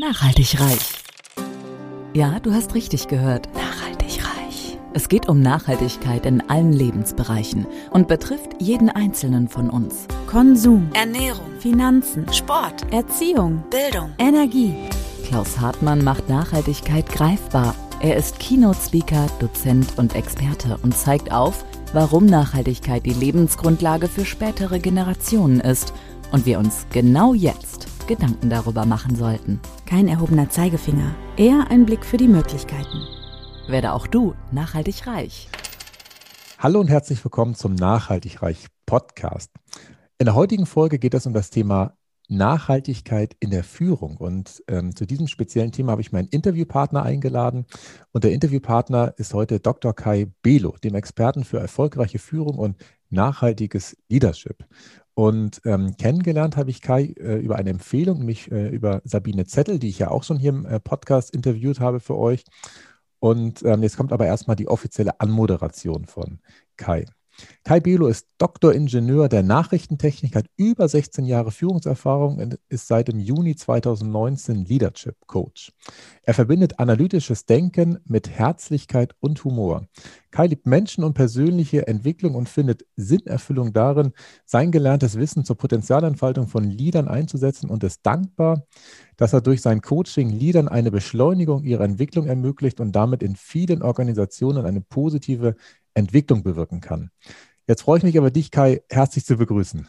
Nachhaltig reich. Ja, du hast richtig gehört. Nachhaltig reich. Es geht um Nachhaltigkeit in allen Lebensbereichen und betrifft jeden Einzelnen von uns. Konsum, Ernährung, Finanzen, Sport, Erziehung, Bildung. Energie. Klaus Hartmann macht Nachhaltigkeit greifbar. Er ist Keynote-Speaker, Dozent und Experte und zeigt auf, warum Nachhaltigkeit die Lebensgrundlage für spätere Generationen ist und wir uns genau jetzt Gedanken darüber machen sollten. Kein erhobener Zeigefinger, eher ein Blick für die Möglichkeiten. Werde auch du nachhaltig reich. Hallo und herzlich willkommen zum Nachhaltig Reich Podcast. In der heutigen Folge geht es um das Thema Nachhaltigkeit in der Führung. Und ähm, zu diesem speziellen Thema habe ich meinen Interviewpartner eingeladen. Und der Interviewpartner ist heute Dr. Kai Belo, dem Experten für erfolgreiche Führung und nachhaltiges Leadership. Und ähm, kennengelernt habe ich Kai äh, über eine Empfehlung, nämlich äh, über Sabine Zettel, die ich ja auch schon hier im äh, Podcast interviewt habe für euch. Und ähm, jetzt kommt aber erstmal die offizielle Anmoderation von Kai. Kai Belo ist Doktoringenieur der Nachrichtentechnik, hat über 16 Jahre Führungserfahrung und ist seit dem Juni 2019 Leadership Coach. Er verbindet analytisches Denken mit Herzlichkeit und Humor. Kai liebt Menschen und persönliche Entwicklung und findet Sinnerfüllung darin, sein gelerntes Wissen zur Potenzialentfaltung von Leadern einzusetzen und ist dankbar, dass er durch sein Coaching Leadern eine Beschleunigung ihrer Entwicklung ermöglicht und damit in vielen Organisationen eine positive Entwicklung bewirken kann. Jetzt freue ich mich aber, dich, Kai, herzlich zu begrüßen.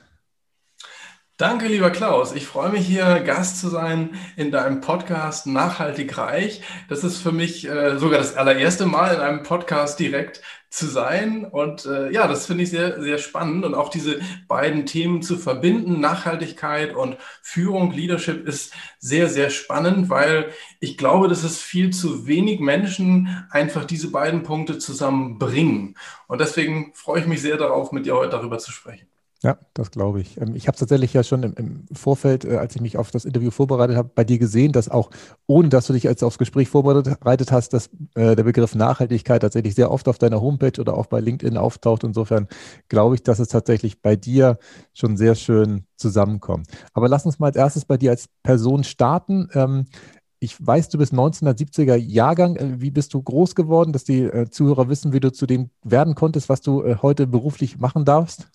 Danke, lieber Klaus. Ich freue mich hier Gast zu sein in deinem Podcast Nachhaltig Reich. Das ist für mich äh, sogar das allererste Mal in einem Podcast direkt zu sein. Und äh, ja, das finde ich sehr, sehr spannend. Und auch diese beiden Themen zu verbinden, Nachhaltigkeit und Führung, Leadership, ist sehr, sehr spannend, weil ich glaube, dass es viel zu wenig Menschen einfach diese beiden Punkte zusammenbringen. Und deswegen freue ich mich sehr darauf, mit dir heute darüber zu sprechen. Ja, das glaube ich. Ähm, ich habe tatsächlich ja schon im, Vorfeld, äh, als ich mich auf das Interview vorbereitet habe, bei dir gesehen, dass auch ohne dass du dich als aufs Gespräch vorbereitet hast, dass äh, der Begriff Nachhaltigkeit tatsächlich sehr oft auf deiner Homepage oder auch bei LinkedIn auftaucht. Insofern glaube ich, dass es tatsächlich bei dir schon sehr schön zusammenkommt. Aber lass uns mal als erstes bei dir als Person starten. Ähm, ich weiß, du bist 1970er Jahrgang. Äh, wie bist du groß geworden, dass die Zuhörer wissen, wie du zu dem werden konntest, was du heute beruflich machen darfst?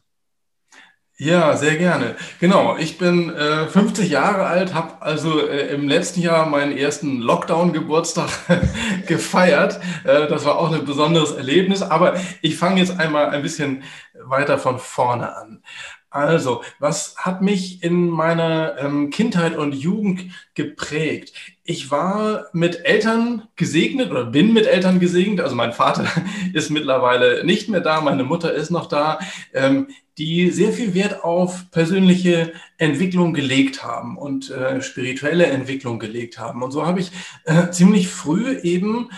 Ja, sehr gerne. Genau, ich bin äh, 50 Jahre alt, habe also äh, im letzten Jahr meinen ersten Lockdown-Geburtstag gefeiert. Äh, das war auch ein besonderes Erlebnis, aber ich fange jetzt einmal ein bisschen weiter von vorne an. Also, was hat mich in meiner ähm, Kindheit und Jugend geprägt? Ich war mit Eltern gesegnet oder bin mit Eltern gesegnet. Also mein Vater ist mittlerweile nicht mehr da, meine Mutter ist noch da, ähm, die sehr viel Wert auf persönliche Entwicklung gelegt haben und äh, spirituelle Entwicklung gelegt haben. Und so habe ich äh, ziemlich früh eben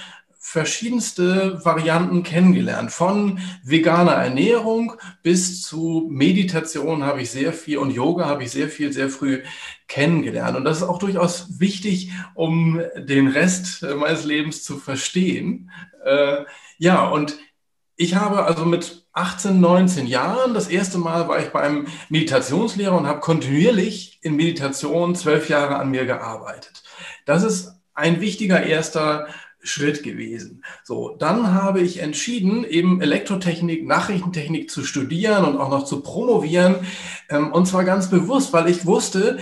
verschiedenste Varianten kennengelernt. Von veganer Ernährung bis zu Meditation habe ich sehr viel und Yoga habe ich sehr viel, sehr früh kennengelernt. Und das ist auch durchaus wichtig, um den Rest meines Lebens zu verstehen. Äh, ja, und ich habe also mit 18, 19 Jahren, das erste Mal war ich beim Meditationslehrer und habe kontinuierlich in Meditation zwölf Jahre an mir gearbeitet. Das ist ein wichtiger erster Schritt gewesen. So, dann habe ich entschieden, eben Elektrotechnik, Nachrichtentechnik zu studieren und auch noch zu promovieren. Ähm, und zwar ganz bewusst, weil ich wusste,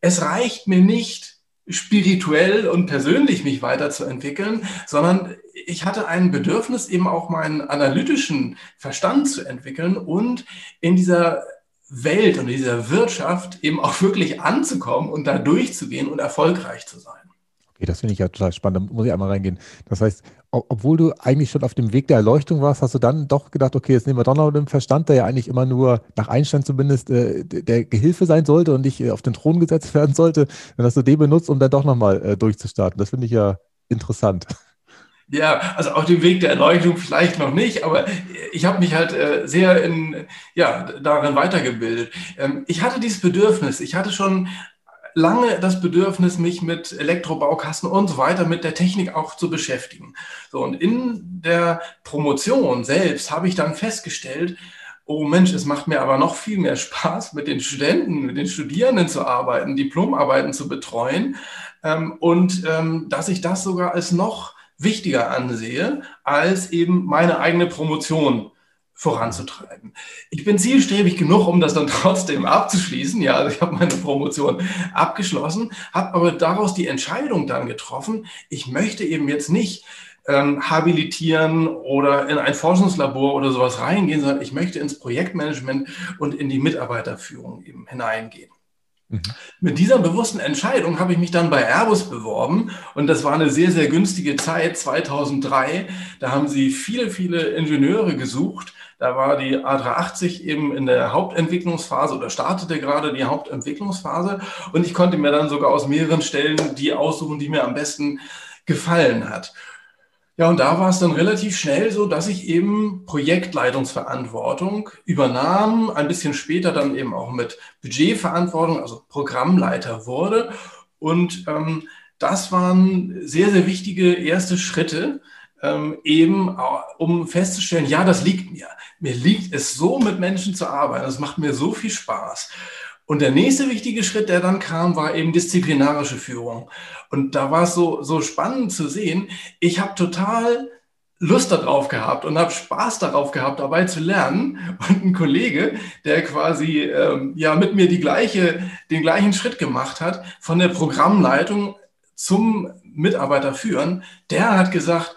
es reicht mir nicht, spirituell und persönlich mich weiterzuentwickeln, sondern ich hatte ein Bedürfnis, eben auch meinen analytischen Verstand zu entwickeln und in dieser Welt und in dieser Wirtschaft eben auch wirklich anzukommen und da durchzugehen und erfolgreich zu sein. Okay, das finde ich ja total spannend. Da muss ich einmal reingehen. Das heißt, obwohl du eigentlich schon auf dem Weg der Erleuchtung warst, hast du dann doch gedacht, okay, jetzt nehmen wir doch noch den Verstand, der ja eigentlich immer nur nach Einstein zumindest äh, der Gehilfe sein sollte und nicht äh, auf den Thron gesetzt werden sollte. Dann hast du den benutzt, um dann doch nochmal äh, durchzustarten. Das finde ich ja interessant. Ja, also auf dem Weg der Erleuchtung vielleicht noch nicht, aber ich habe mich halt äh, sehr in, ja, darin weitergebildet. Ähm, ich hatte dieses Bedürfnis, ich hatte schon lange das Bedürfnis, mich mit Elektrobaukasten und so weiter, mit der Technik auch zu beschäftigen. So, und in der Promotion selbst habe ich dann festgestellt, oh Mensch, es macht mir aber noch viel mehr Spaß, mit den Studenten, mit den Studierenden zu arbeiten, Diplomarbeiten zu betreuen, ähm, und ähm, dass ich das sogar als noch wichtiger ansehe, als eben meine eigene Promotion voranzutreiben. Ich bin zielstrebig genug, um das dann trotzdem abzuschließen. Ja, also ich habe meine Promotion abgeschlossen, habe aber daraus die Entscheidung dann getroffen, ich möchte eben jetzt nicht ähm, habilitieren oder in ein Forschungslabor oder sowas reingehen, sondern ich möchte ins Projektmanagement und in die Mitarbeiterführung eben hineingehen. Mhm. Mit dieser bewussten Entscheidung habe ich mich dann bei Airbus beworben und das war eine sehr, sehr günstige Zeit, 2003. Da haben sie viele, viele Ingenieure gesucht da war die A380 eben in der Hauptentwicklungsphase oder startete gerade die Hauptentwicklungsphase und ich konnte mir dann sogar aus mehreren Stellen die aussuchen, die mir am besten gefallen hat. Ja, und da war es dann relativ schnell so, dass ich eben Projektleitungsverantwortung übernahm, ein bisschen später dann eben auch mit Budgetverantwortung, also Programmleiter wurde. Und ähm, das waren sehr, sehr wichtige erste Schritte, ähm, eben um festzustellen, ja, das liegt mir. Mir liegt es so, mit Menschen zu arbeiten. Das macht mir so viel Spaß. Und der nächste wichtige Schritt, der dann kam, war eben disziplinarische Führung. Und da war es so, so spannend zu sehen. Ich habe total Lust darauf gehabt und habe Spaß darauf gehabt, dabei zu lernen. Und ein Kollege, der quasi ähm, ja mit mir die gleiche, den gleichen Schritt gemacht hat, von der Programmleitung zum Mitarbeiter führen, der hat gesagt,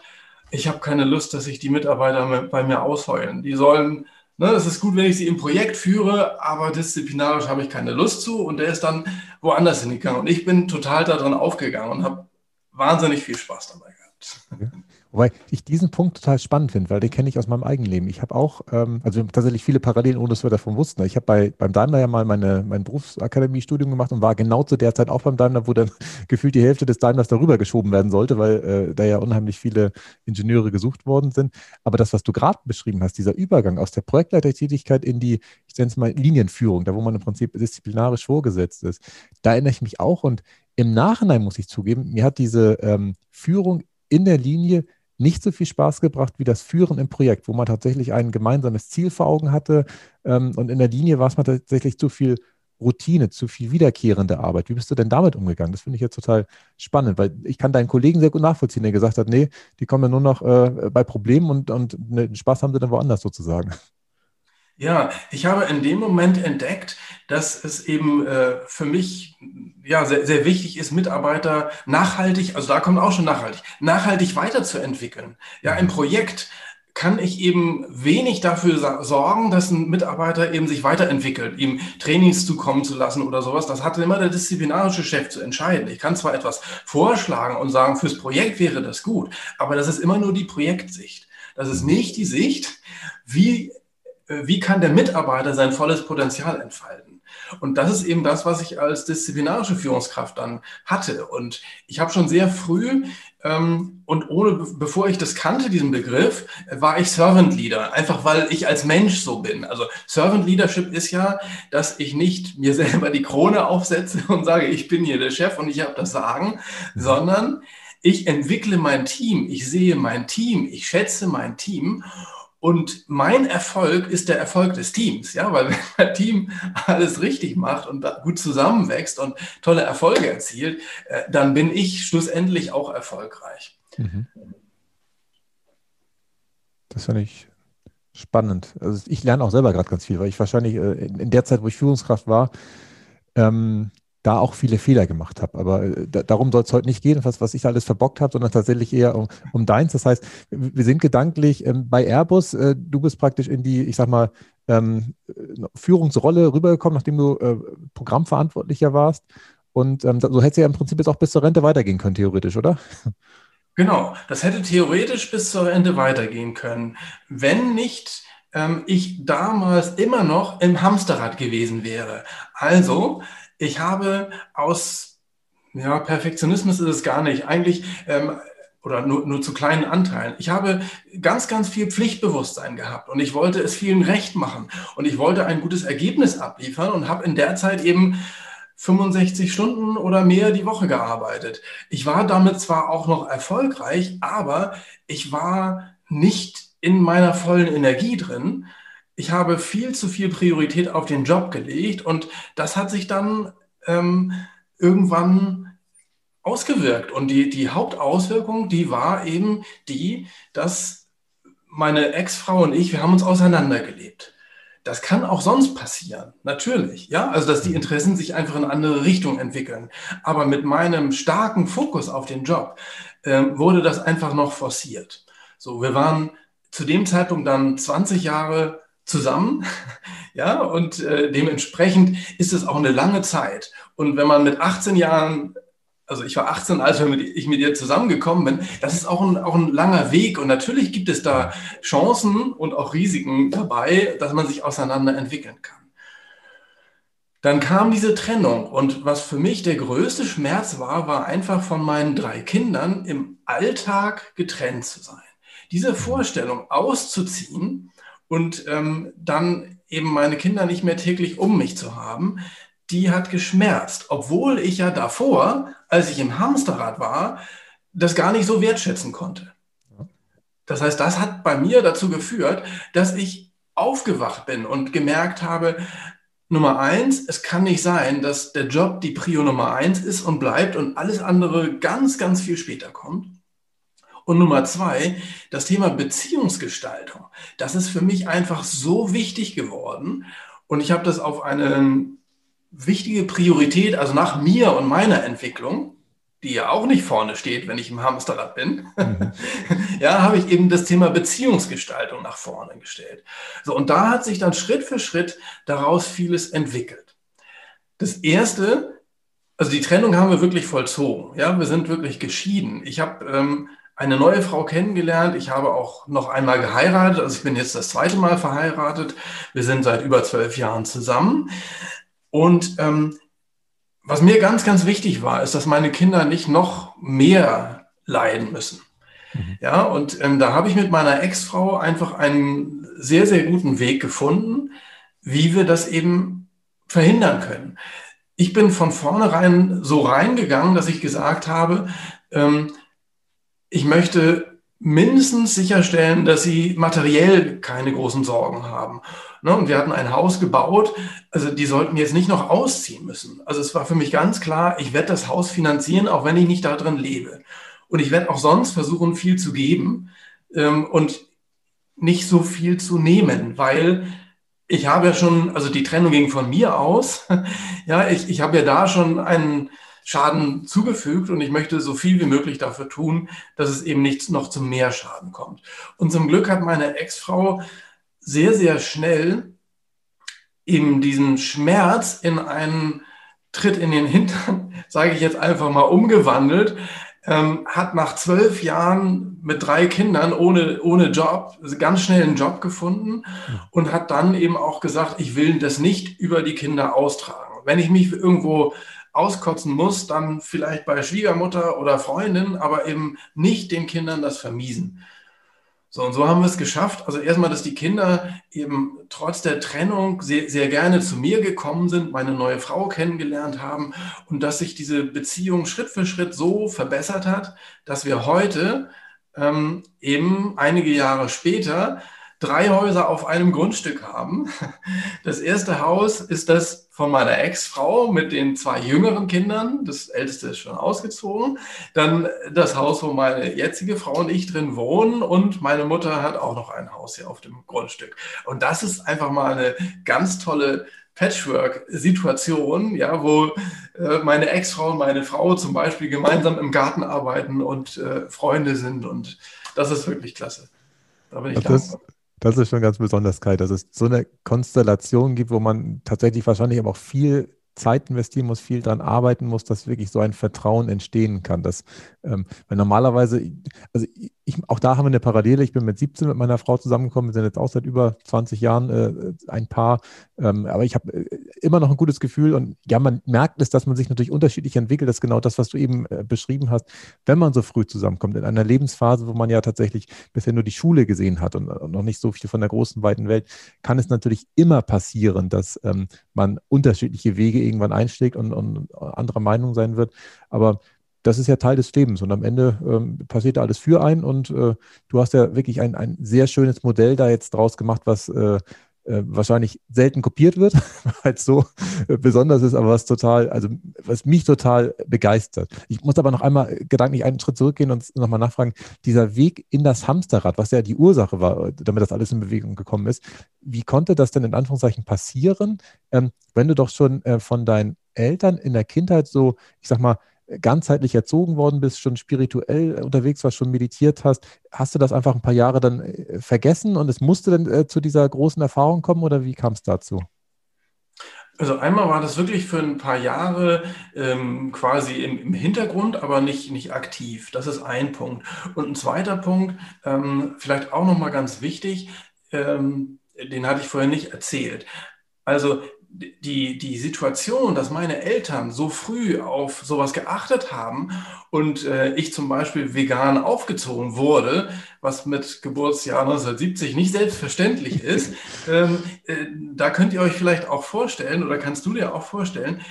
ich habe keine Lust, dass sich die Mitarbeiter bei mir ausheulen. Die sollen, ne, es ist gut, wenn ich sie im Projekt führe, aber disziplinarisch habe ich keine Lust zu und der ist dann woanders hingegangen. Und ich bin total daran aufgegangen und habe wahnsinnig viel Spaß dabei gehabt. Wobei ich diesen Punkt total spannend finde, weil den kenne ich aus meinem eigenen Leben. Ich habe auch, ähm, also tatsächlich viele Parallelen, ohne dass wir davon wussten. Ich habe bei, beim Daimler ja mal meine, mein Berufsakademie-Studium gemacht und war genau zu der Zeit auch beim Daimler, wo dann gefühlt die Hälfte des Daimlers darüber geschoben werden sollte, weil äh, da ja unheimlich viele Ingenieure gesucht worden sind. Aber das, was du gerade beschrieben hast, dieser Übergang aus der Projektleitertätigkeit in die, ich nenne es mal Linienführung, da wo man im Prinzip disziplinarisch vorgesetzt ist, da erinnere ich mich auch und im Nachhinein muss ich zugeben, mir hat diese ähm, Führung in der Linie nicht so viel Spaß gebracht wie das Führen im Projekt, wo man tatsächlich ein gemeinsames Ziel vor Augen hatte. Ähm, und in der Linie war es mal tatsächlich zu viel Routine, zu viel wiederkehrende Arbeit. Wie bist du denn damit umgegangen? Das finde ich jetzt total spannend, weil ich kann deinen Kollegen sehr gut nachvollziehen, der gesagt hat, nee, die kommen ja nur noch äh, bei Problemen und, und ne, Spaß haben sie dann woanders sozusagen. Ja, ich habe in dem Moment entdeckt, dass es eben äh, für mich ja sehr, sehr wichtig ist, Mitarbeiter nachhaltig, also da kommt auch schon nachhaltig, nachhaltig weiterzuentwickeln. Ja, im Projekt kann ich eben wenig dafür sorgen, dass ein Mitarbeiter eben sich weiterentwickelt, ihm Trainings zukommen zu lassen oder sowas. Das hat immer der disziplinarische Chef zu entscheiden. Ich kann zwar etwas vorschlagen und sagen, fürs Projekt wäre das gut, aber das ist immer nur die Projektsicht. Das ist nicht die Sicht, wie wie kann der Mitarbeiter sein volles Potenzial entfalten? Und das ist eben das, was ich als disziplinarische Führungskraft dann hatte. Und ich habe schon sehr früh ähm, und ohne, bevor ich das kannte, diesen Begriff, war ich Servant Leader, einfach weil ich als Mensch so bin. Also Servant Leadership ist ja, dass ich nicht mir selber die Krone aufsetze und sage, ich bin hier der Chef und ich habe das Sagen, sondern ich entwickle mein Team, ich sehe mein Team, ich schätze mein Team und mein Erfolg ist der Erfolg des Teams, ja, weil wenn mein Team alles richtig macht und gut zusammenwächst und tolle Erfolge erzielt, äh, dann bin ich schlussendlich auch erfolgreich. Mhm. Das finde ich spannend. Also ich lerne auch selber gerade ganz viel, weil ich wahrscheinlich äh, in der Zeit, wo ich Führungskraft war, ähm, da auch viele Fehler gemacht habe. Aber äh, darum soll es heute nicht gehen, was, was ich alles verbockt habe, sondern tatsächlich eher um, um deins. Das heißt, wir sind gedanklich ähm, bei Airbus. Äh, du bist praktisch in die, ich sag mal, ähm, Führungsrolle rübergekommen, nachdem du äh, Programmverantwortlicher warst. Und ähm, so hätte es ja im Prinzip jetzt auch bis zur Rente weitergehen können, theoretisch, oder? Genau, das hätte theoretisch bis zur Rente weitergehen können, wenn nicht ähm, ich damals immer noch im Hamsterrad gewesen wäre. Also, ich habe aus ja, Perfektionismus ist es gar nicht. Eigentlich ähm, oder nur, nur zu kleinen Anteilen. Ich habe ganz, ganz viel Pflichtbewusstsein gehabt und ich wollte es vielen recht machen und ich wollte ein gutes Ergebnis abliefern und habe in der Zeit eben 65 Stunden oder mehr die Woche gearbeitet. Ich war damit zwar auch noch erfolgreich, aber ich war nicht in meiner vollen Energie drin ich habe viel zu viel Priorität auf den Job gelegt und das hat sich dann ähm, irgendwann ausgewirkt. Und die, die Hauptauswirkung, die war eben die, dass meine Ex-Frau und ich, wir haben uns auseinandergelebt. Das kann auch sonst passieren, natürlich. Ja, also dass die Interessen sich einfach in andere Richtungen entwickeln. Aber mit meinem starken Fokus auf den Job äh, wurde das einfach noch forciert. So, wir waren zu dem Zeitpunkt dann 20 Jahre zusammen. Ja, und äh, dementsprechend ist es auch eine lange Zeit. Und wenn man mit 18 Jahren also ich war 18, als ich mit ihr zusammengekommen bin. Das ist auch ein, auch ein langer Weg und natürlich gibt es da Chancen und auch Risiken dabei, dass man sich auseinander entwickeln kann. Dann kam diese Trennung und was für mich der größte Schmerz war, war einfach von meinen drei Kindern im Alltag getrennt zu sein. Diese Vorstellung auszuziehen und ähm, dann eben meine Kinder nicht mehr täglich um mich zu haben, die hat geschmerzt, obwohl ich ja davor, als ich im Hamsterrad war, das gar nicht so wertschätzen konnte. Das heißt, das hat bei mir dazu geführt, dass ich aufgewacht bin und gemerkt habe, Nummer eins, es kann nicht sein, dass der Job die Prio Nummer eins ist und bleibt und alles andere ganz, ganz viel später kommt. Und Nummer zwei, das Thema Beziehungsgestaltung. Das ist für mich einfach so wichtig geworden. Und ich habe das auf einen wichtige Priorität, also nach mir und meiner Entwicklung, die ja auch nicht vorne steht, wenn ich im Hamsterrad bin, mhm. ja, habe ich eben das Thema Beziehungsgestaltung nach vorne gestellt. So, und da hat sich dann Schritt für Schritt daraus vieles entwickelt. Das erste, also die Trennung haben wir wirklich vollzogen. Ja, wir sind wirklich geschieden. Ich habe ähm, eine neue Frau kennengelernt. Ich habe auch noch einmal geheiratet. Also ich bin jetzt das zweite Mal verheiratet. Wir sind seit über zwölf Jahren zusammen. Und ähm, was mir ganz, ganz wichtig war, ist, dass meine Kinder nicht noch mehr leiden müssen. Mhm. Ja, und ähm, da habe ich mit meiner Ex-Frau einfach einen sehr, sehr guten Weg gefunden, wie wir das eben verhindern können. Ich bin von vornherein so reingegangen, dass ich gesagt habe, ähm, ich möchte mindestens sicherstellen, dass sie materiell keine großen Sorgen haben. Ne? Und wir hatten ein Haus gebaut, also die sollten jetzt nicht noch ausziehen müssen. Also es war für mich ganz klar, ich werde das Haus finanzieren, auch wenn ich nicht da drin lebe. Und ich werde auch sonst versuchen, viel zu geben ähm, und nicht so viel zu nehmen, weil ich habe ja schon, also die Trennung ging von mir aus. ja, ich, ich habe ja da schon einen Schaden zugefügt und ich möchte so viel wie möglich dafür tun, dass es eben nicht noch zu mehr Schaden kommt. Und zum Glück hat meine Ex-Frau sehr, sehr schnell eben diesen Schmerz in einen Tritt in den Hintern, sage ich jetzt einfach mal, umgewandelt, ähm, hat nach zwölf Jahren mit drei Kindern ohne, ohne Job ganz schnell einen Job gefunden und hat dann eben auch gesagt, ich will das nicht über die Kinder austragen. Wenn ich mich irgendwo auskotzen muss, dann vielleicht bei Schwiegermutter oder Freundin, aber eben nicht den Kindern das vermiesen. So, und so haben wir es geschafft. Also erstmal, dass die Kinder eben trotz der Trennung sehr, sehr gerne zu mir gekommen sind, meine neue Frau kennengelernt haben und dass sich diese Beziehung Schritt für Schritt so verbessert hat, dass wir heute ähm, eben einige Jahre später drei Häuser auf einem Grundstück haben. Das erste Haus ist das von meiner Ex-Frau mit den zwei jüngeren Kindern. Das älteste ist schon ausgezogen. Dann das Haus, wo meine jetzige Frau und ich drin wohnen. Und meine Mutter hat auch noch ein Haus hier auf dem Grundstück. Und das ist einfach mal eine ganz tolle Patchwork-Situation, ja, wo äh, meine Ex-Frau und meine Frau zum Beispiel gemeinsam im Garten arbeiten und äh, Freunde sind. Und das ist wirklich klasse. Da bin ich das, das ist schon ganz besonders, Kai, dass es so eine Konstellation gibt, wo man tatsächlich wahrscheinlich aber auch viel Zeit investieren muss, viel daran arbeiten muss, dass wirklich so ein Vertrauen entstehen kann. Dass, ähm, weil normalerweise, also ich, auch da haben wir eine Parallele. Ich bin mit 17 mit meiner Frau zusammengekommen, wir sind jetzt auch seit über 20 Jahren äh, ein Paar. Ähm, aber ich habe äh, immer noch ein gutes Gefühl und ja, man merkt es, dass man sich natürlich unterschiedlich entwickelt. Das ist genau das, was du eben äh, beschrieben hast, wenn man so früh zusammenkommt, in einer Lebensphase, wo man ja tatsächlich bisher nur die Schule gesehen hat und, und noch nicht so viel von der großen, weiten Welt, kann es natürlich immer passieren, dass ähm, man unterschiedliche Wege irgendwann einschlägt und, und anderer Meinung sein wird. Aber das ist ja Teil des Lebens. Und am Ende ähm, passiert alles für einen. Und äh, du hast ja wirklich ein, ein sehr schönes Modell da jetzt draus gemacht, was äh, äh, wahrscheinlich selten kopiert wird, weil es so äh, besonders ist, aber was total, also was mich total begeistert. Ich muss aber noch einmal gedanklich einen Schritt zurückgehen und nochmal nachfragen, dieser Weg in das Hamsterrad, was ja die Ursache war, damit das alles in Bewegung gekommen ist, wie konnte das denn in Anführungszeichen passieren, ähm, wenn du doch schon äh, von deinen Eltern in der Kindheit so, ich sag mal, ganzheitlich erzogen worden bist, schon spirituell unterwegs warst, schon meditiert hast, hast du das einfach ein paar Jahre dann äh, vergessen und es musste dann äh, zu dieser großen Erfahrung kommen oder wie kam es dazu? Also einmal war das wirklich für ein paar Jahre ähm, quasi im, im, Hintergrund, aber nicht, nicht aktiv. Das ist ein Punkt. Und ein zweiter Punkt, ähm, vielleicht auch nochmal ganz wichtig, ähm, den hatte ich vorher nicht erzählt. Also die, die Situation, dass meine Eltern so früh auf sowas geachtet haben und äh, ich zum Beispiel vegan aufgezogen wurde, was mit Geburtsjahr 1970 nicht selbstverständlich ist, ähm, äh, da könnt ihr euch vielleicht auch vorstellen oder kannst du dir auch vorstellen,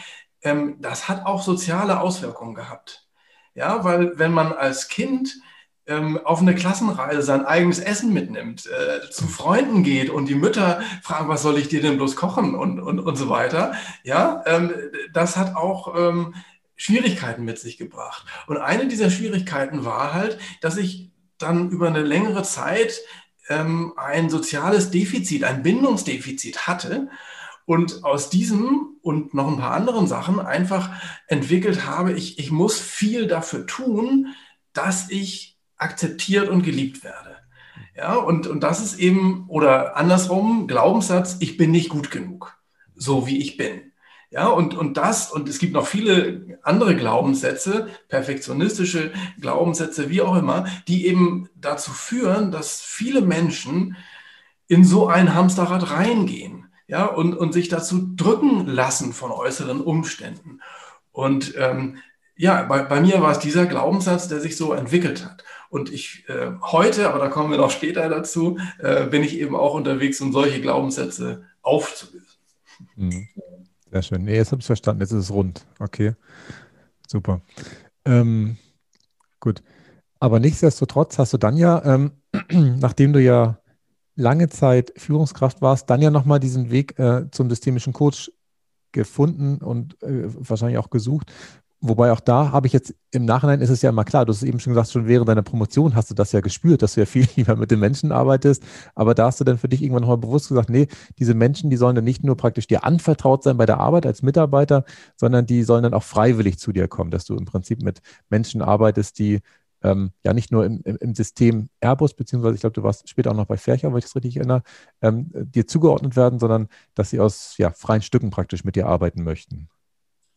ähm, das hat auch soziale Auswirkungen gehabt. Ja, weil wenn man als Kind ähm, auf eine Klassenreise sein eigenes Essen mitnimmt, äh, zu Freunden geht und die Mütter fragen, was soll ich dir denn bloß kochen und, und, und so weiter. Ja, ähm, das hat auch ähm, Schwierigkeiten mit sich gebracht. Und eine dieser Schwierigkeiten war halt, dass ich dann über eine längere Zeit ähm, ein soziales Defizit, ein Bindungsdefizit hatte und aus diesem und noch ein paar anderen Sachen einfach entwickelt habe, ich, ich muss viel dafür tun, dass ich akzeptiert und geliebt werde. Ja, und, und das ist eben, oder andersrum, Glaubenssatz, ich bin nicht gut genug, so wie ich bin. Ja, und, und das, und es gibt noch viele andere Glaubenssätze, perfektionistische Glaubenssätze, wie auch immer, die eben dazu führen, dass viele Menschen in so ein Hamsterrad reingehen, ja, und, und sich dazu drücken lassen von äußeren Umständen. Und ähm, ja, bei, bei mir war es dieser Glaubenssatz, der sich so entwickelt hat. Und ich äh, heute, aber da kommen wir noch später dazu, äh, bin ich eben auch unterwegs, um solche Glaubenssätze aufzulösen. Mhm. Sehr schön. Nee, jetzt habe ich es verstanden. Jetzt ist es rund. Okay. Super. Ähm, gut. Aber nichtsdestotrotz hast du dann ja, ähm, nachdem du ja lange Zeit Führungskraft warst, dann ja nochmal diesen Weg äh, zum systemischen Coach gefunden und äh, wahrscheinlich auch gesucht. Wobei auch da habe ich jetzt im Nachhinein ist es ja immer klar, du hast eben schon gesagt, schon während deiner Promotion hast du das ja gespürt, dass du ja viel lieber mit den Menschen arbeitest. Aber da hast du dann für dich irgendwann nochmal bewusst gesagt, nee, diese Menschen, die sollen dann nicht nur praktisch dir anvertraut sein bei der Arbeit als Mitarbeiter, sondern die sollen dann auch freiwillig zu dir kommen, dass du im Prinzip mit Menschen arbeitest, die ähm, ja nicht nur im, im, im, System Airbus, beziehungsweise ich glaube, du warst später auch noch bei Fercher, weil ich das richtig erinnere, ähm, dir zugeordnet werden, sondern dass sie aus ja, freien Stücken praktisch mit dir arbeiten möchten.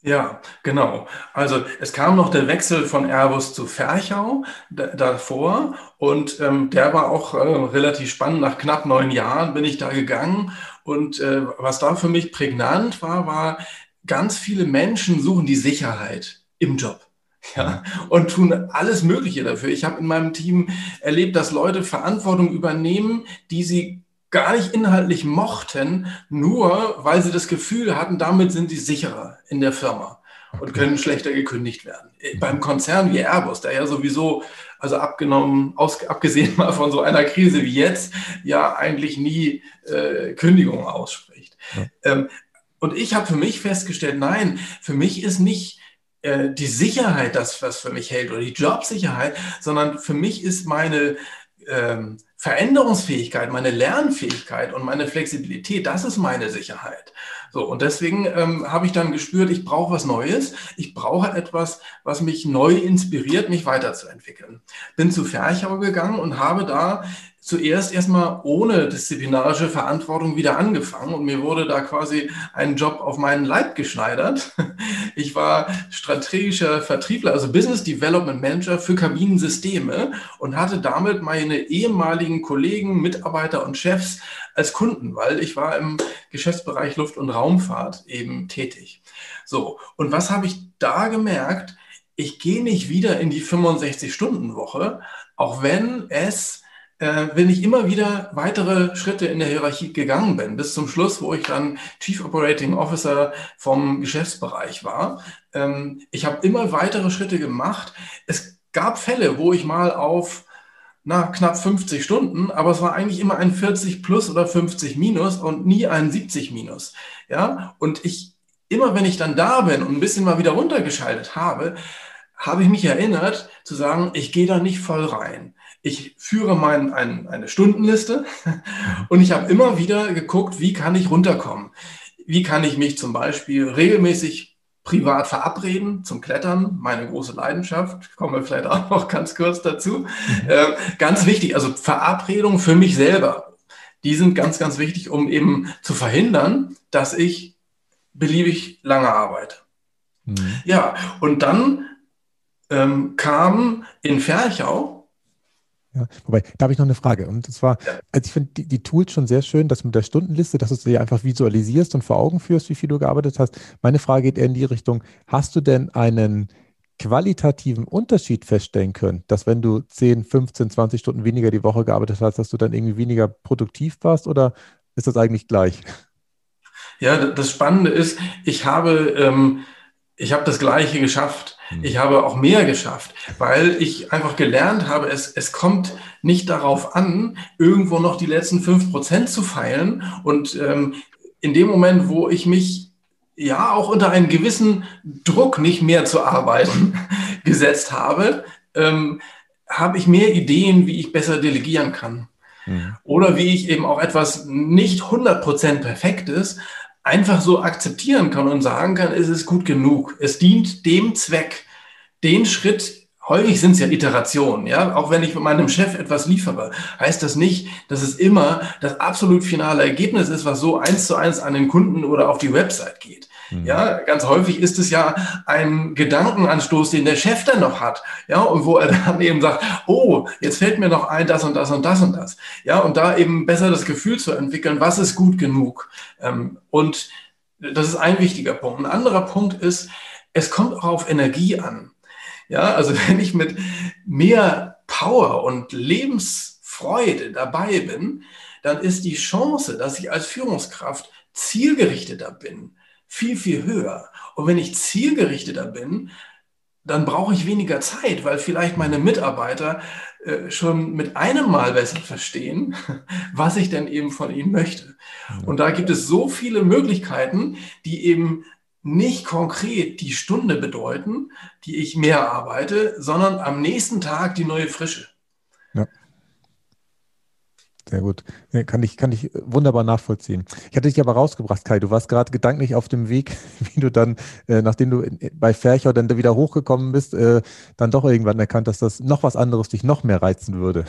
Ja, genau. Also es kam noch der Wechsel von Airbus zu Ferchau davor und ähm, der war auch äh, relativ spannend. Nach knapp neun Jahren bin ich da gegangen und äh, was da für mich prägnant war, war, ganz viele Menschen suchen die Sicherheit im Job. Ja, und tun alles Mögliche dafür. Ich habe in meinem Team erlebt, dass Leute Verantwortung übernehmen, die sie gar nicht inhaltlich mochten, nur weil sie das Gefühl hatten, damit sind sie sicherer in der Firma und können schlechter gekündigt werden. Äh, beim Konzern wie Airbus, der ja sowieso, also abgenommen, aus, abgesehen mal von so einer Krise wie jetzt, ja eigentlich nie äh, Kündigungen ausspricht. Ähm, und ich habe für mich festgestellt, nein, für mich ist nicht äh, die Sicherheit das, was für mich hält oder die Jobsicherheit, sondern für mich ist meine ähm, Veränderungsfähigkeit, meine Lernfähigkeit und meine Flexibilität, das ist meine Sicherheit. So, und deswegen ähm, habe ich dann gespürt, ich brauche was Neues. Ich brauche etwas, was mich neu inspiriert, mich weiterzuentwickeln. Bin zu Ferchau gegangen und habe da zuerst erstmal ohne disziplinarische Verantwortung wieder angefangen und mir wurde da quasi ein Job auf meinen Leib geschneidert. Ich war strategischer Vertriebler, also Business Development Manager für Kabinensysteme und hatte damit meine ehemaligen Kollegen, Mitarbeiter und Chefs als Kunden, weil ich war im Geschäftsbereich Luft- und Raumfahrt eben tätig. So, und was habe ich da gemerkt? Ich gehe nicht wieder in die 65-Stunden-Woche, auch wenn es äh, wenn ich immer wieder weitere Schritte in der Hierarchie gegangen bin, bis zum Schluss, wo ich dann Chief Operating Officer vom Geschäftsbereich war. Ähm, ich habe immer weitere Schritte gemacht. Es gab Fälle, wo ich mal auf na, knapp 50 Stunden, aber es war eigentlich immer ein 40 plus oder 50 minus und nie ein 70 minus. Ja, und ich, immer wenn ich dann da bin und ein bisschen mal wieder runtergeschaltet habe, habe ich mich erinnert zu sagen, ich gehe da nicht voll rein. Ich führe mein, ein, eine Stundenliste und ich habe immer wieder geguckt, wie kann ich runterkommen? Wie kann ich mich zum Beispiel regelmäßig privat verabreden zum Klettern, meine große Leidenschaft, kommen wir vielleicht auch noch ganz kurz dazu. Mhm. Äh, ganz wichtig, also Verabredungen für mich selber, die sind ganz, ganz wichtig, um eben zu verhindern, dass ich beliebig lange arbeite. Mhm. Ja, und dann ähm, kam in Ferchau ja, wobei, da habe ich noch eine Frage. Und zwar, also ich finde die, die, Tools schon sehr schön, dass mit der Stundenliste, dass du sie einfach visualisierst und vor Augen führst, wie viel du gearbeitet hast. Meine Frage geht eher in die Richtung, hast du denn einen qualitativen Unterschied feststellen können, dass wenn du 10, 15, 20 Stunden weniger die Woche gearbeitet hast, dass du dann irgendwie weniger produktiv warst oder ist das eigentlich gleich? Ja, das Spannende ist, ich habe, ähm, ich habe das Gleiche geschafft. Hm. Ich habe auch mehr geschafft, weil ich einfach gelernt habe, es, es kommt nicht darauf an, irgendwo noch die letzten fünf Prozent zu feilen. Und ähm, in dem Moment, wo ich mich ja auch unter einen gewissen Druck nicht mehr zu arbeiten gesetzt habe, ähm, habe ich mehr Ideen, wie ich besser delegieren kann. Mhm. Oder wie ich eben auch etwas nicht 100% Perfektes einfach so akzeptieren kann und sagen kann, es ist gut genug. Es dient dem Zweck, den Schritt, häufig sind es ja Iterationen, ja, auch wenn ich mit meinem Chef etwas liefere, heißt das nicht, dass es immer das absolut finale Ergebnis ist, was so eins zu eins an den Kunden oder auf die Website geht. Mhm. Ja, ganz häufig ist es ja ein Gedankenanstoß, den der Chef dann noch hat. Ja, und wo er dann eben sagt, oh, jetzt fällt mir noch ein, das und das und das und das. Ja, und da eben besser das Gefühl zu entwickeln, was ist gut genug. Ähm, und das ist ein wichtiger Punkt. Ein anderer Punkt ist, es kommt auch auf Energie an. Ja, also wenn ich mit mehr Power und Lebensfreude dabei bin, dann ist die Chance, dass ich als Führungskraft zielgerichteter bin, viel, viel höher. Und wenn ich zielgerichteter bin, dann brauche ich weniger Zeit, weil vielleicht meine Mitarbeiter äh, schon mit einem Mal besser verstehen, was ich denn eben von ihnen möchte. Und da gibt es so viele Möglichkeiten, die eben nicht konkret die Stunde bedeuten, die ich mehr arbeite, sondern am nächsten Tag die neue Frische. Sehr gut. Kann ich, kann ich wunderbar nachvollziehen. Ich hatte dich aber rausgebracht, Kai. Du warst gerade gedanklich auf dem Weg, wie du dann, äh, nachdem du bei Fercher dann wieder hochgekommen bist, äh, dann doch irgendwann erkannt, dass das noch was anderes dich noch mehr reizen würde.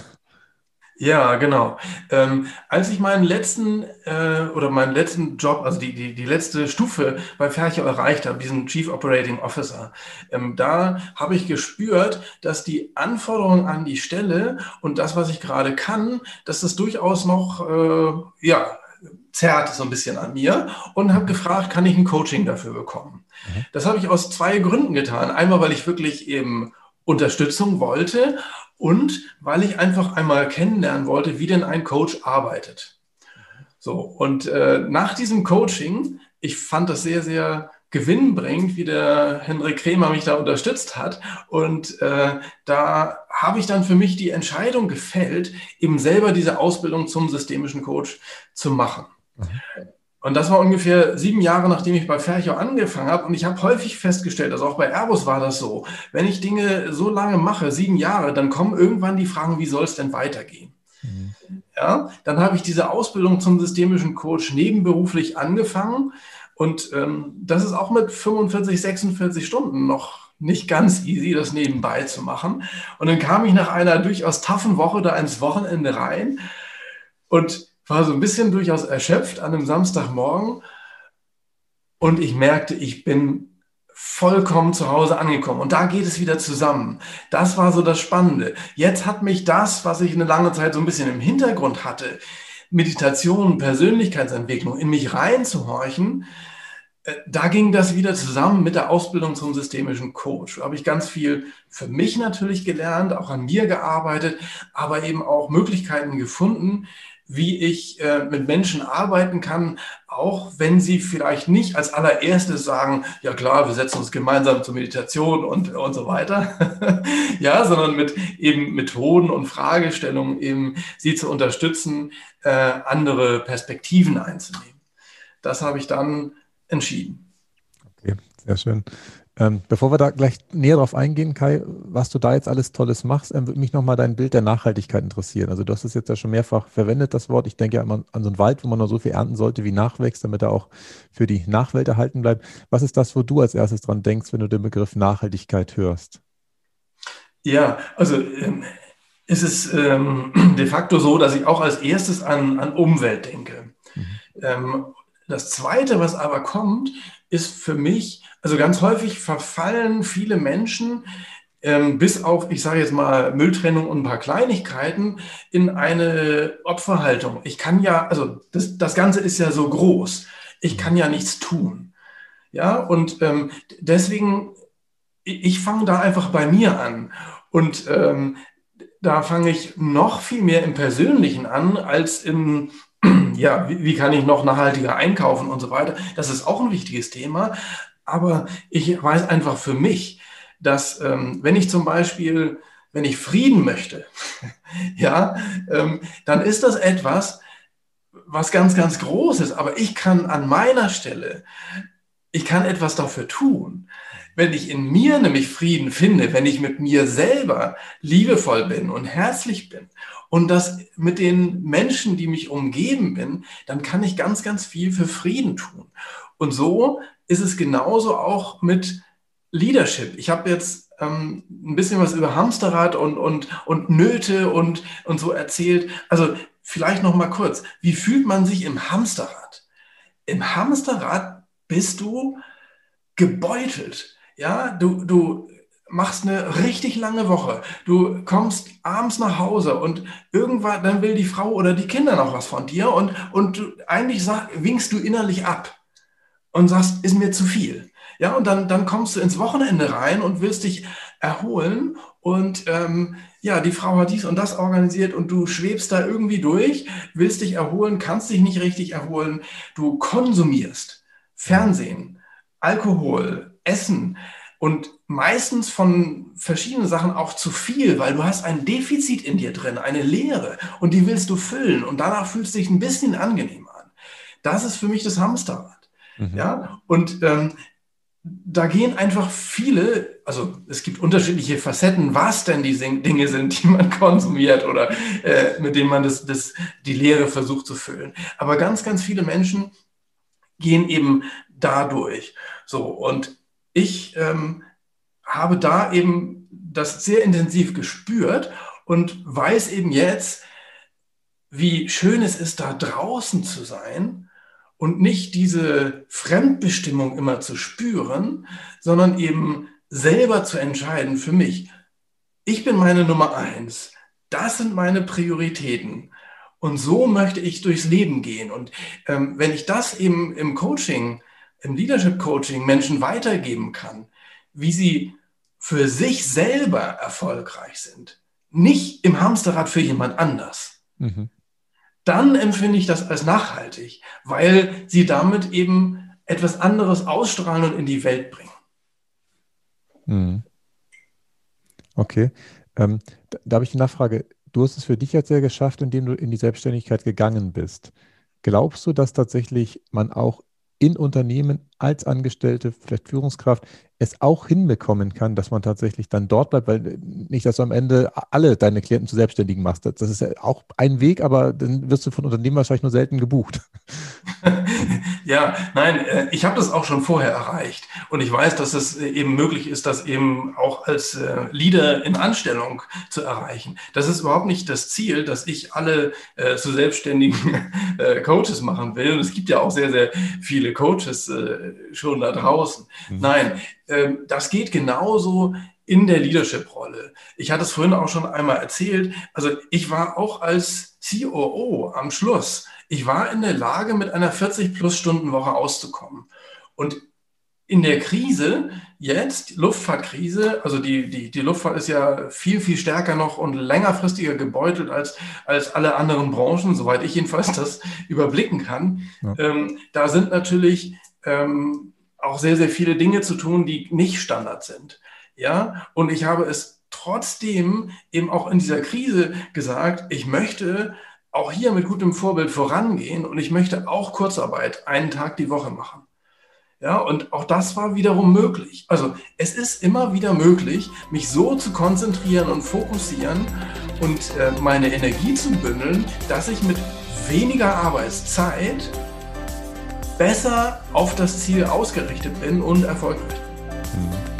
Ja, genau. Ähm, als ich meinen letzten äh, oder meinen letzten Job, also die, die, die letzte Stufe bei Fercher erreicht habe, diesen Chief Operating Officer, ähm, da habe ich gespürt, dass die Anforderungen an die Stelle und das, was ich gerade kann, dass das durchaus noch äh, ja, zerrt so ein bisschen an mir und habe gefragt, kann ich ein Coaching dafür bekommen? Mhm. Das habe ich aus zwei Gründen getan. Einmal, weil ich wirklich eben Unterstützung wollte und weil ich einfach einmal kennenlernen wollte, wie denn ein Coach arbeitet. So, und äh, nach diesem Coaching, ich fand das sehr, sehr gewinnbringend, wie der Henrik Kremer mich da unterstützt hat. Und äh, da habe ich dann für mich die Entscheidung gefällt, eben selber diese Ausbildung zum systemischen Coach zu machen. Mhm. Und das war ungefähr sieben Jahre, nachdem ich bei Fercho angefangen habe. Und ich habe häufig festgestellt, also auch bei Airbus war das so, wenn ich Dinge so lange mache, sieben Jahre, dann kommen irgendwann die Fragen, wie soll es denn weitergehen? Mhm. Ja, dann habe ich diese Ausbildung zum systemischen Coach nebenberuflich angefangen. Und ähm, das ist auch mit 45, 46 Stunden noch nicht ganz easy, das nebenbei zu machen. Und dann kam ich nach einer durchaus taffen Woche da ins Wochenende rein. Und war so ein bisschen durchaus erschöpft an einem Samstagmorgen und ich merkte, ich bin vollkommen zu Hause angekommen. Und da geht es wieder zusammen. Das war so das Spannende. Jetzt hat mich das, was ich eine lange Zeit so ein bisschen im Hintergrund hatte, Meditation, Persönlichkeitsentwicklung, in mich reinzuhorchen, äh, da ging das wieder zusammen mit der Ausbildung zum systemischen Coach. Da habe ich ganz viel für mich natürlich gelernt, auch an mir gearbeitet, aber eben auch Möglichkeiten gefunden, wie ich äh, mit Menschen arbeiten kann, auch wenn sie vielleicht nicht als allererstes sagen, ja klar, wir setzen uns gemeinsam zur Meditation und, und so weiter, ja, sondern mit eben Methoden und Fragestellungen eben sie zu unterstützen, äh, andere Perspektiven einzunehmen. Das habe ich dann entschieden. Okay, sehr schön. Ähm, bevor wir da gleich näher drauf eingehen, Kai, was du da jetzt alles Tolles machst, ähm, würde mich nochmal dein Bild der Nachhaltigkeit interessieren. Also du hast es jetzt ja schon mehrfach verwendet, das Wort. Ich denke ja immer an so einen Wald, wo man nur so viel ernten sollte, wie nachwächst, damit er auch für die Nachwelt erhalten bleibt. Was ist das, wo du als erstes dran denkst, wenn du den Begriff Nachhaltigkeit hörst? Ja, also ähm, ist es ähm, de facto so, dass ich auch als erstes an, an Umwelt denke. Mhm. Ähm, das Zweite, was aber kommt, ist für mich, also ganz häufig verfallen viele Menschen ähm, bis auf, ich sage jetzt mal, Mülltrennung und ein paar Kleinigkeiten in eine Opferhaltung. Ich kann ja, also das, das Ganze ist ja so groß, ich kann ja nichts tun. Ja, und ähm, deswegen, ich fange da einfach bei mir an. Und ähm, da fange ich noch viel mehr im Persönlichen an als im, ja, wie, wie, kann ich noch nachhaltiger einkaufen und so weiter. Das ist auch ein wichtiges Thema. Aber ich weiß einfach für mich, dass ähm, wenn ich zum Beispiel, wenn ich Frieden möchte, ja, ähm, dann ist das etwas, was ganz, ganz groß ist. Aber ich kann an meiner Stelle, ich kann etwas dafür tun. Wenn ich in mir nämlich Frieden finde, wenn ich mit mir selber liebevoll bin und herzlich bin und das mit den Menschen, die mich umgeben bin, dann kann ich ganz, ganz viel für Frieden tun. Und so ist es genauso auch mit Leadership. Ich habe jetzt ähm, ein bisschen was über Hamsterrad und, und, und Nöte und, und so erzählt. Also vielleicht noch mal kurz. Wie fühlt man sich im Hamsterrad? Im Hamsterrad bist du gebeutelt. Ja, du, du machst eine richtig lange Woche. Du kommst abends nach Hause und irgendwann dann will die Frau oder die Kinder noch was von dir und, und du, eigentlich sag, winkst du innerlich ab und sagst, ist mir zu viel. Ja, und dann, dann kommst du ins Wochenende rein und willst dich erholen und ähm, ja, die Frau hat dies und das organisiert und du schwebst da irgendwie durch, willst dich erholen, kannst dich nicht richtig erholen, du konsumierst Fernsehen, Alkohol, Essen und meistens von verschiedenen Sachen auch zu viel, weil du hast ein Defizit in dir drin, eine Leere und die willst du füllen und danach fühlst du dich ein bisschen angenehm an. Das ist für mich das Hamsterrad. Mhm. Ja, und ähm, da gehen einfach viele, also es gibt unterschiedliche Facetten, was denn die Dinge sind, die man konsumiert oder äh, mit denen man das, das, die Leere versucht zu füllen. Aber ganz, ganz viele Menschen gehen eben dadurch. So, und ich ähm, habe da eben das sehr intensiv gespürt und weiß eben jetzt, wie schön es ist, da draußen zu sein und nicht diese Fremdbestimmung immer zu spüren, sondern eben selber zu entscheiden für mich. Ich bin meine Nummer eins. Das sind meine Prioritäten. Und so möchte ich durchs Leben gehen. Und ähm, wenn ich das eben im Coaching, im Leadership Coaching Menschen weitergeben kann, wie sie für sich selber erfolgreich sind, nicht im Hamsterrad für jemand anders, mhm dann empfinde ich das als nachhaltig, weil sie damit eben etwas anderes ausstrahlen und in die Welt bringen. Hm. Okay. Ähm, da, habe ich eine Nachfrage. Du hast es für dich jetzt sehr geschafft, indem du in die Selbstständigkeit gegangen bist. Glaubst du, dass tatsächlich man auch in Unternehmen als Angestellte, vielleicht Führungskraft, es auch hinbekommen kann, dass man tatsächlich dann dort bleibt, weil nicht, dass du am Ende alle deine Klienten zu Selbstständigen machst. Das ist ja auch ein Weg, aber dann wirst du von Unternehmen wahrscheinlich nur selten gebucht. Ja, nein, äh, ich habe das auch schon vorher erreicht und ich weiß, dass es äh, eben möglich ist, das eben auch als äh, Leader in Anstellung zu erreichen. Das ist überhaupt nicht das Ziel, dass ich alle zu selbstständigen Coaches machen will. Und es gibt ja auch sehr, sehr viele Coaches schon da draußen. Mhm. Nein, ähm, das geht genauso in der Leadership-Rolle. Ich hatte es vorhin auch schon einmal erzählt. Also ich war auch als COO am Schluss, ich war in der Lage, mit einer 40-plus-Stunden-Woche auszukommen. Und in der Krise jetzt, Luftfahrtkrise, also die, die, die Luftfahrt ist ja viel, viel stärker noch und längerfristiger gebeutelt als, als alle anderen Branchen, soweit ich jedenfalls das überblicken kann. Ja. Ähm, da sind natürlich ähm, auch sehr, sehr viele Dinge zu tun, die nicht Standard sind. Ja, und ich habe es trotzdem eben auch in dieser Krise gesagt, ich möchte auch hier mit gutem Vorbild vorangehen und ich möchte auch Kurzarbeit einen Tag die Woche machen. Ja, und auch das war wiederum möglich. Also es ist immer wieder möglich, mich so zu konzentrieren und fokussieren und äh, meine Energie zu bündeln, dass ich mit weniger Arbeitszeit besser auf das Ziel ausgerichtet bin und erfolgreich. Mhm.